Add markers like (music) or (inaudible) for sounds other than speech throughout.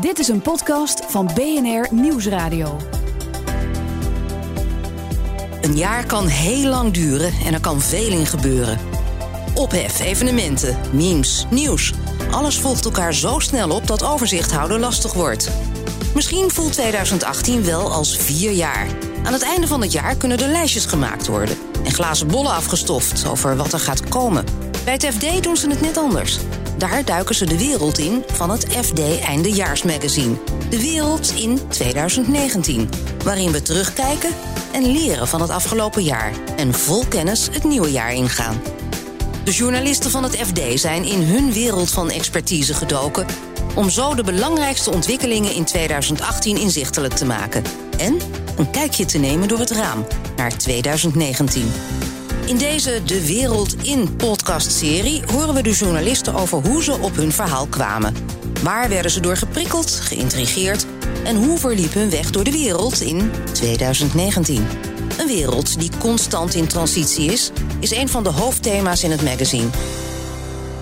Dit is een podcast van BNR Nieuwsradio. Een jaar kan heel lang duren en er kan veel in gebeuren. Ophef, evenementen, memes, nieuws. Alles volgt elkaar zo snel op dat overzicht houden lastig wordt. Misschien voelt 2018 wel als vier jaar. Aan het einde van het jaar kunnen er lijstjes gemaakt worden en glazen bollen afgestoft over wat er gaat komen. Bij het FD doen ze het net anders. Daar duiken ze de wereld in van het FD Eindejaarsmagazine. De wereld in 2019, waarin we terugkijken en leren van het afgelopen jaar en vol kennis het nieuwe jaar ingaan. De journalisten van het FD zijn in hun wereld van expertise gedoken om zo de belangrijkste ontwikkelingen in 2018 inzichtelijk te maken en een kijkje te nemen door het raam naar 2019. In deze De Wereld in podcastserie horen we de journalisten over hoe ze op hun verhaal kwamen. Waar werden ze door geprikkeld, geïntrigeerd en hoe verliep hun weg door de wereld in 2019? Een wereld die constant in transitie is, is een van de hoofdthema's in het magazine.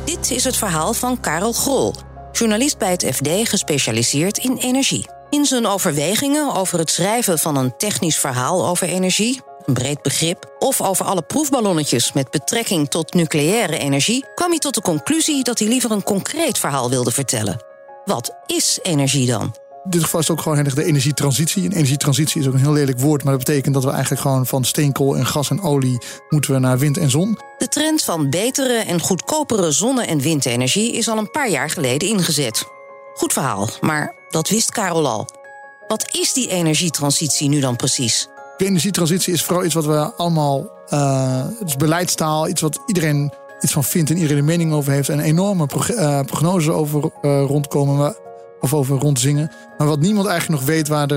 Dit is het verhaal van Karel Grol, journalist bij het FD gespecialiseerd in energie. In zijn overwegingen over het schrijven van een technisch verhaal over energie, een breed begrip, of over alle proefballonnetjes met betrekking tot nucleaire energie, kwam hij tot de conclusie dat hij liever een concreet verhaal wilde vertellen. Wat is energie dan? In dit geval is het ook gewoon heel erg de energietransitie. En energietransitie is ook een heel lelijk woord, maar dat betekent dat we eigenlijk gewoon van steenkool en gas en olie moeten we naar wind en zon. De trend van betere en goedkopere zonne- en windenergie is al een paar jaar geleden ingezet. Goed verhaal, maar dat wist Karel al. Wat is die energietransitie nu dan precies? De energietransitie is vooral iets wat we allemaal. Uh, het is beleidstaal, iets wat iedereen iets van vindt en iedereen een mening over heeft. En enorme prog uh, prognoses over uh, rondkomen of over rondzingen. Maar wat niemand eigenlijk nog weet waar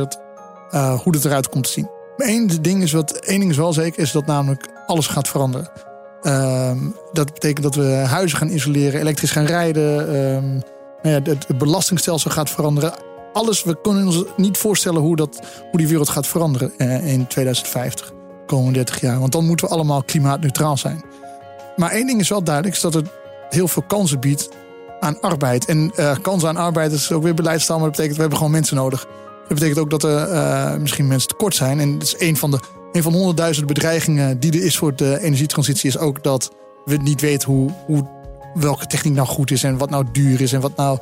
hoe het eruit komt te zien. Één ding is, wat, één ding is wel zeker, is dat namelijk alles gaat veranderen. Ehm, dat betekent dat we huizen gaan isoleren, elektrisch gaan rijden. Um, nou ja, het belastingstelsel gaat veranderen alles, we kunnen ons niet voorstellen hoe, dat, hoe die wereld gaat veranderen eh, in 2050, komende 30 jaar. Want dan moeten we allemaal klimaatneutraal zijn. Maar één ding is wel duidelijk, is dat het heel veel kansen biedt aan arbeid. En uh, kansen aan arbeid is ook weer beleidstaal, maar dat betekent we hebben gewoon mensen nodig. Dat betekent ook dat er uh, misschien mensen tekort zijn. En dat is een van de een van honderdduizenden bedreigingen die er is voor de energietransitie, is ook dat we niet weten hoe, hoe welke techniek nou goed is en wat nou duur is en wat nou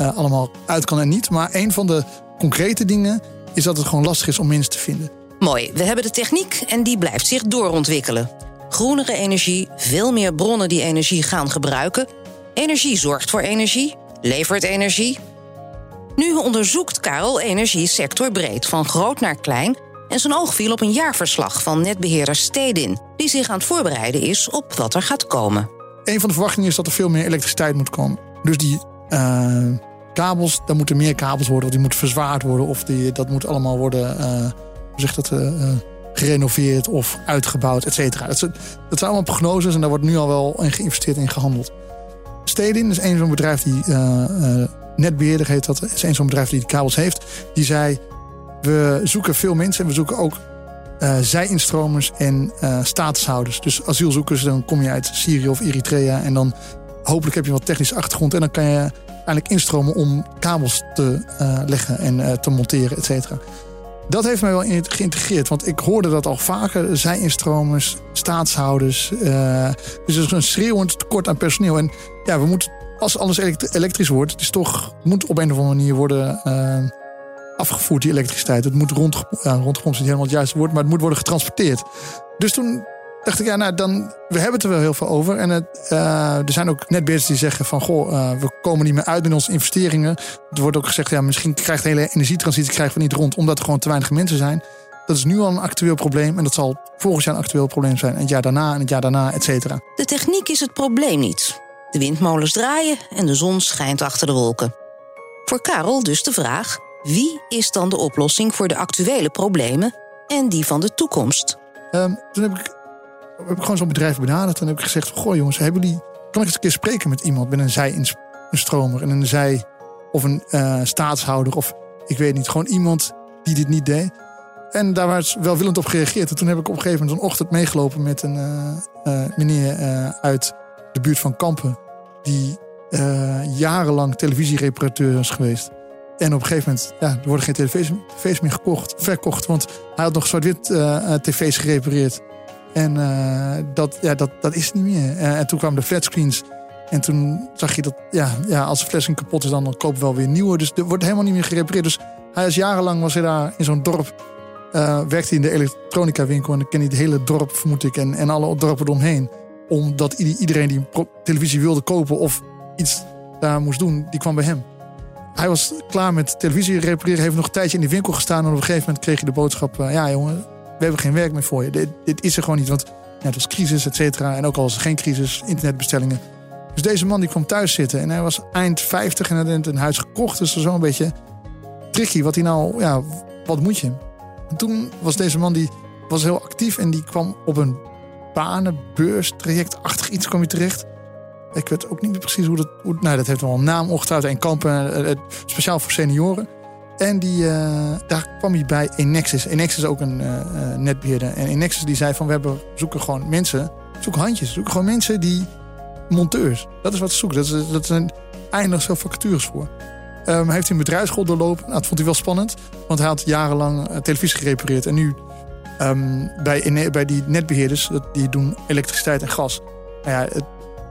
uh, allemaal uit kan en niet. Maar een van de concrete dingen is dat het gewoon lastig is om mensen te vinden. Mooi, we hebben de techniek en die blijft zich doorontwikkelen. Groenere energie, veel meer bronnen die energie gaan gebruiken. Energie zorgt voor energie, levert energie. Nu onderzoekt Karel energie sectorbreed, van groot naar klein. En zijn oog viel op een jaarverslag van netbeheerder Stedin, die zich aan het voorbereiden is op wat er gaat komen. Een van de verwachtingen is dat er veel meer elektriciteit moet komen. Dus die uh, kabels, daar moeten meer kabels worden, of die moeten verzwaard worden, of die, dat moet allemaal worden, uh, dat, uh, gerenoveerd of uitgebouwd, et cetera. Dat, zijn allemaal prognoses en daar wordt nu al wel in geïnvesteerd en gehandeld. Stedin is een zo'n bedrijf die, netbeheerder heet dat, is een zo'n bedrijf die de kabels heeft. Die zei, we zoeken veel mensen en we zoeken ook uh, zij-instromers en uh, statushouders. Dus asielzoekers, dan kom je uit Syrië of Eritrea en dan hopelijk heb je wat technische achtergrond en dan kan je eigenlijk instromen om kabels te uh, leggen en uh, te monteren, et cetera. Dat heeft mij wel geïntegreerd, want ik hoorde dat al vaker. Zij-instromers, staatshouders. Uh, dus er is een schreeuwend tekort aan personeel. En ja, we moeten, als alles elektrisch wordt, het is toch, moet op een of andere manier worden afgevoerd, die elektriciteit. Het moet rond, ja, rondgrond is niet helemaal het juiste woord, maar het moet worden getransporteerd. Dus toen dacht ik, ja, nou, dan, we hebben het er wel heel veel over. En het, uh, er zijn ook netbeheerders die zeggen van, goh, uh, we komen niet meer uit met onze investeringen. Er wordt ook gezegd, ja, misschien krijgt de hele energietransitie krijgen we niet rond, omdat er gewoon te weinig mensen zijn. Dat is nu al een actueel probleem en dat zal volgend jaar een actueel probleem zijn. En het jaar daarna en het jaar daarna, et cetera. De techniek is het probleem niet. De windmolens draaien en de zon schijnt achter de wolken. Voor Karel dus de vraag: wie is dan de oplossing voor de actuele problemen en die van de toekomst? Um, toen heb ik heb ik gewoon zo'n bedrijf benaderd en heb ik gezegd: Goh, jongens, hebben jullie. Kan ik eens een keer spreken met iemand, met een zij-instromer en een zij- of een uh, staatshouder of ik weet niet, gewoon iemand die dit niet deed. En daar was welwillend op gereageerd. En toen heb ik op een gegeven moment een ochtend meegelopen met een uh, uh, meneer uit de buurt van Kampen, die jarenlang televisiereparateur is geweest. En op een gegeven moment, ja, er worden geen tv's, meer gekocht, verkocht. Want hij had nog zwart-wit tv's gerepareerd. En uh, dat, ja, dat, dat is niet meer. Uh, en toen kwamen de flatscreens. En toen zag je dat, ja, ja als de flatscreen kapot is, dan, dan kopen we wel weer nieuwe. Dus er wordt helemaal niet meer gerepareerd. Dus hij is jarenlang was hij daar in zo'n dorp. Uh, werkte hij in de elektronica winkel. En dan ken hij het hele dorp, vermoed ik. En, en alle dorpen eromheen. Omdat iedereen die televisie wilde kopen of iets daar moest doen, die kwam bij hem. Hij was klaar met televisie repareren. Heeft nog een tijdje in de winkel gestaan. En op een gegeven moment kreeg je de boodschap: Ja, jongen, we hebben geen werk meer voor je. Dit, dit is er gewoon niet. Want het was crisis, et cetera. En ook al was er geen crisis, internetbestellingen. Dus deze man die kwam thuis zitten. En hij was eind 50 en had een huis gekocht. Dus zo'n beetje tricky. Wat hij nou, ja, wat moet je? En toen was deze man die was heel actief. En die kwam op een banenbeurs, trajectachtig iets kwam hij terecht. Ik weet ook niet meer precies hoe dat... Hoe, nou, dat heeft wel een naam, ongetwijfeld. En kampen, uh, speciaal voor senioren. En die, uh, daar kwam hij bij Enexis. Enexis is ook een uh, netbeheerder. En Enexis die zei van we hebben, zoeken gewoon mensen, zoeken handjes. Zoeken gewoon mensen die monteurs. Dat is wat ze zoeken. Dat, zijn eindeloos veel vacatures voor. Um, heeft hij een bedrijfsschool doorlopen. Nou, dat vond hij wel spannend. Want hij had jarenlang televisie gerepareerd. En nu um, bij, bij die netbeheerders, die doen elektriciteit en gas. Nou ja, het,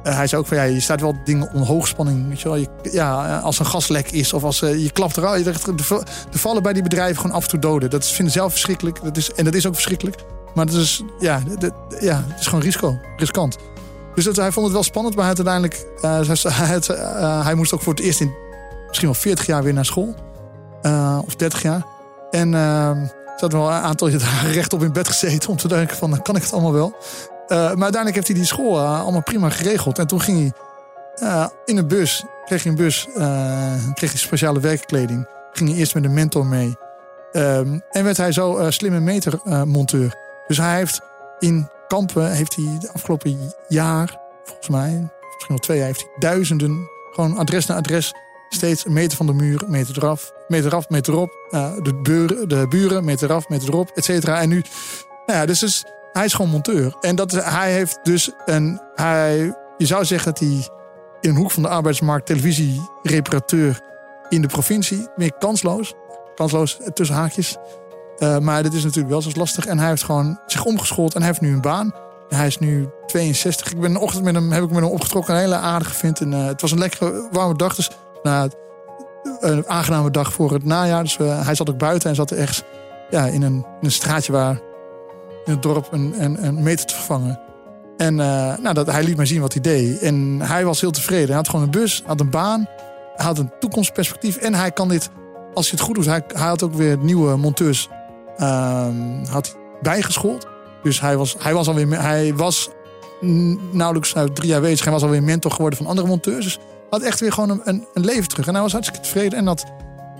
uh, hij zei ook van ja, je staat wel dingen onder hoogspanning. Weet je wel? Je, ja, als een gaslek is of als uh, je klapt eruit. Er, er vallen bij die bedrijven gewoon af en toe doden. Dat vinden ze zelf verschrikkelijk. Dat is, en dat is ook verschrikkelijk. Maar dat is, ja, ja, het is gewoon risico, riskant. Dus dat, hij vond het wel spannend, maar (laughs) hij uiteindelijk. Hij, moest ook voor het eerst in misschien wel 40 jaar weer naar school. of 30 jaar. En ze had wel een aantal (laughs) jaren rechtop in bed gezeten om te denken: van kan ik het allemaal wel? Uh, maar uiteindelijk heeft hij die school uh, allemaal prima geregeld. En toen ging hij uh, in een bus, kreeg hij een bus, kreeg hij speciale werkkleding. Ging hij eerst met een mentor mee. Um, en werd hij zo slimme metermonteur. dus hij heeft in Kampen, heeft hij de afgelopen jaar, volgens mij, misschien wel twee jaar, heeft hij duizenden, gewoon adres naar adres, steeds een meter van de muur, meter eraf, meter af, meter op. de, buren, de buren, meter af, meter erop, et cetera. En nu, nou ja, dus, dus hij is gewoon monteur. En dat, hij heeft dus een. Hij, je zou zeggen dat hij in een hoek van de arbeidsmarkt televisiereparateur in de provincie. Meer kansloos. Kansloos tussen haakjes. Uh, maar dit is natuurlijk wel zo lastig. En hij heeft gewoon zich omgeschoold en hij heeft nu een baan. Hij is nu 62. Ik ben een ochtend met hem, heb ik met hem opgetrokken. Een hele aardige vind. En, uh, het was een lekkere warme dag. Dus nou, een aangename dag voor het najaar. Dus uh, hij zat ook buiten en zat ergens ja, in, een, in een straatje waar het dorp een, meter te vervangen. En uh, nou, dat, hij liet mij zien wat hij deed. En hij was heel tevreden. Hij had gewoon een bus, had een baan, had een toekomstperspectief. En hij kan dit, als hij het goed doet, hij, hij had ook weer nieuwe monteurs uh, had bijgeschoold. Dus hij was, hij was alweer, hij was nauwelijks nou, drie jaar bezig. Hij was alweer mentor geworden van andere monteurs. Dus had echt weer gewoon een, een, een leven terug. En hij was hartstikke tevreden. En dat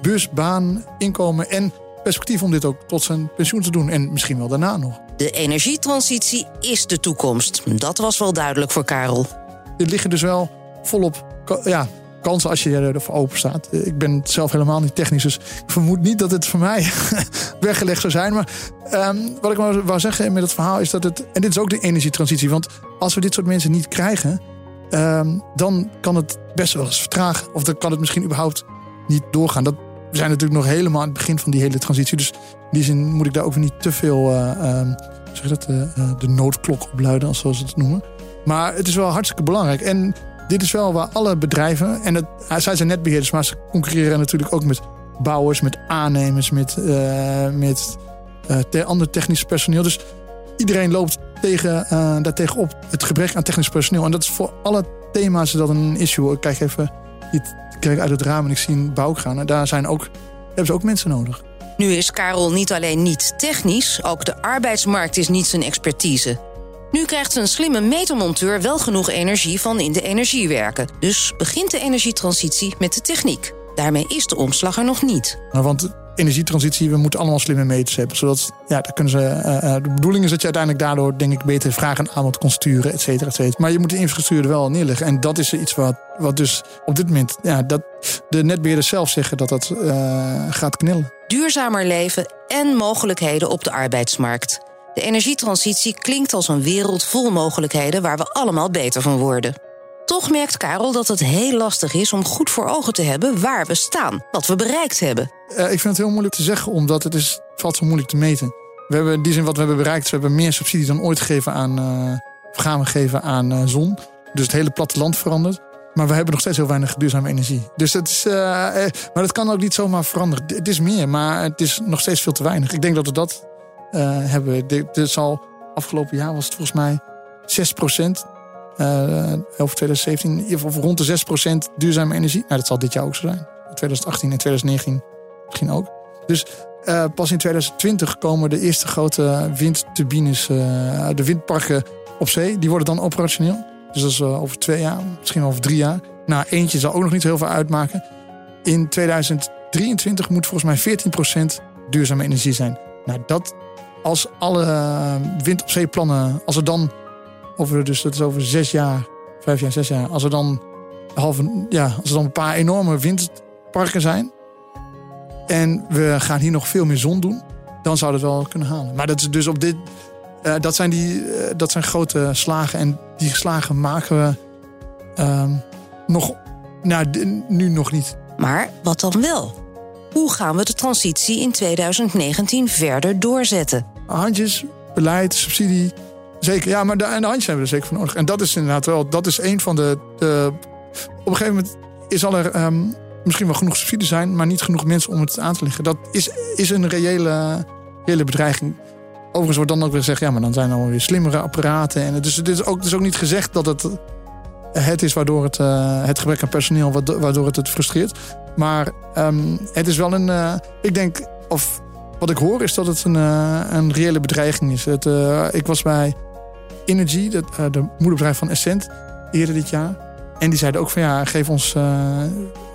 bus, baan, inkomen en perspectief om dit ook tot zijn pensioen te doen. En misschien wel daarna nog. De energietransitie is de toekomst. Dat was wel duidelijk voor Karel. Er liggen dus wel volop ja, kansen als je ervoor open staat. Ik ben zelf helemaal niet technisch, dus ik vermoed niet dat het voor mij (laughs) weggelegd zou zijn. Maar um, wat ik maar wou zeggen met het verhaal is dat het. En dit is ook de energietransitie. Want als we dit soort mensen niet krijgen, um, dan kan het best wel eens vertragen. Of dan kan het misschien überhaupt niet doorgaan. Dat we zijn natuurlijk nog helemaal aan het begin van die hele transitie. Dus in die zin moet ik daar ook niet te veel uh, zeg dat, uh, de noodklok opluiden, als zoals ze het noemen. Maar het is wel hartstikke belangrijk. En dit is wel waar alle bedrijven, en het, zij zijn netbeheerders, maar ze concurreren natuurlijk ook met bouwers, met aannemers, met, met ander technisch personeel. Dus iedereen loopt tegen, daartegen op het gebrek aan technisch personeel. En dat is voor alle thema's dat een issue. Ik kijk even kijk uit het raam en ik zie een bouw gaan. En daar zijn ook, hebben ze ook mensen nodig. Nu is Karel niet alleen niet technisch, ook de arbeidsmarkt is niet zijn expertise. Nu krijgt een slimme metermonteur wel genoeg energie van in de energie werken. Dus begint de energietransitie met de techniek. Daarmee is de omslag er nog niet. Nou, want energietransitie, we moeten allemaal slimme meters hebben. Zodat, ja, daar kunnen ze, uh, de bedoeling is dat je uiteindelijk daardoor, denk ik, beter vraag en aanbod kon sturen, et cetera, et cetera. Maar je moet de infrastructuur er wel neerleggen. En dat is iets wat, wat dus op dit moment, ja, dat de netbeheerders zelf zeggen dat dat uh, gaat knillen. Duurzamer leven en mogelijkheden op de arbeidsmarkt. De energietransitie klinkt als een wereld vol mogelijkheden waar we allemaal beter van worden. Toch merkt Karel dat het heel lastig is om goed voor ogen te hebben waar we staan, wat we bereikt hebben. Uh, ik vind het heel moeilijk te zeggen, omdat het is, valt zo moeilijk te meten. We hebben in die zin wat we hebben bereikt, we hebben meer subsidie dan ooit gegeven aan, uh, gaan we geven aan uh, zon. Dus het hele platteland verandert. Maar we hebben nog steeds heel weinig duurzame energie. Dus het is, maar dat kan ook niet zomaar veranderen. Het is meer, maar het is nog steeds veel te weinig. Ik denk dat we dat hebben. Dit zal afgelopen jaar was het volgens mij 6 over 2017, in ieder geval rond de 6% duurzame energie. Nou, dat zal dit jaar ook zo zijn. 2018 en 2019 misschien ook. Dus uh, pas in 2020 komen de eerste grote windturbines, uh, de windparken op zee. Die worden dan operationeel. Dus dat is over twee jaar, misschien over drie jaar. Nou, eentje zal ook nog niet heel veel uitmaken. In 2023 moet volgens mij 14% duurzame energie zijn. Nou, dat als alle wind op zee plannen, als er dan over, dus dat is over zes jaar, vijf jaar, zes jaar. Als er dan, halve, ja, als er dan een paar enorme windparken zijn. En we gaan hier nog veel meer zon doen. Dan zou het wel kunnen halen. Maar dat is dus op dit. Uh, dat, zijn die, uh, dat zijn grote slagen. En die slagen maken we uh, nog, nou, nu nog niet. Maar wat dan wel? Hoe gaan we de transitie in 2019 verder doorzetten? Handjes, beleid, subsidie, Zeker, ja, maar de, en de handjes hebben we er zeker voor nodig. En dat is inderdaad wel, dat is een van de. de op een gegeven moment is al er um, misschien wel genoeg subsidie zijn, maar niet genoeg mensen om het aan te liggen. Dat is, is een reële, reële bedreiging. Overigens wordt dan ook weer gezegd, ja, maar dan zijn er alweer slimmere apparaten. En dus het is ook, is ook niet gezegd dat het het is waardoor het, uh, het gebrek aan personeel, waardoor het het frustreert. Maar um, het is wel een, uh, ik denk, of wat ik hoor is dat het een, uh, een reële bedreiging is. Het, ik was bij Energy, de, uh, de moederbedrijf van Essent, eerder dit jaar. En die zeiden ook van ja, geef ons uh,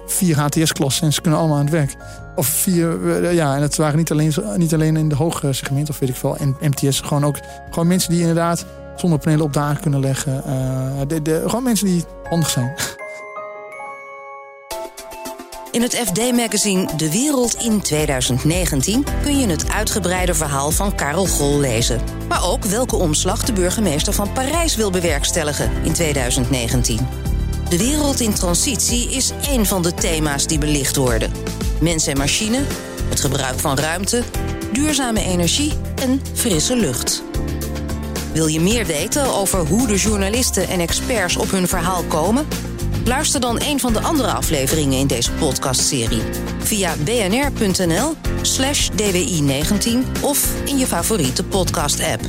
vier HTS-klassen en ze kunnen allemaal aan het werk. Of vier, uh, ja, en het waren niet alleen, niet alleen in de hoge segment of weet ik veel, en MTS. Gewoon ook gewoon mensen die inderdaad zonnepanelen op dagen kunnen leggen. De, de, gewoon mensen die handig zijn. (laughs) In het FD-magazine De Wereld in 2019 kun je het uitgebreide verhaal van Karel Gol lezen. Maar ook welke omslag de burgemeester van Parijs wil bewerkstelligen in 2019. De wereld in transitie is één van de thema's die belicht worden. Mens en machine, het gebruik van ruimte, duurzame energie en frisse lucht. Wil je meer weten over hoe de journalisten en experts op hun verhaal komen? Luister dan een van de andere afleveringen in deze podcastserie via bnr.nl slash dwi19 of in je favoriete podcast-app.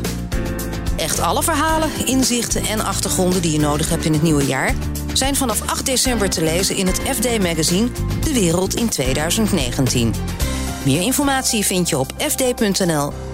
Echt alle verhalen, inzichten en achtergronden die je nodig hebt in het nieuwe jaar zijn vanaf 8 december te lezen in het FD-magazine De Wereld in 2019. Meer informatie vind je op fd.nl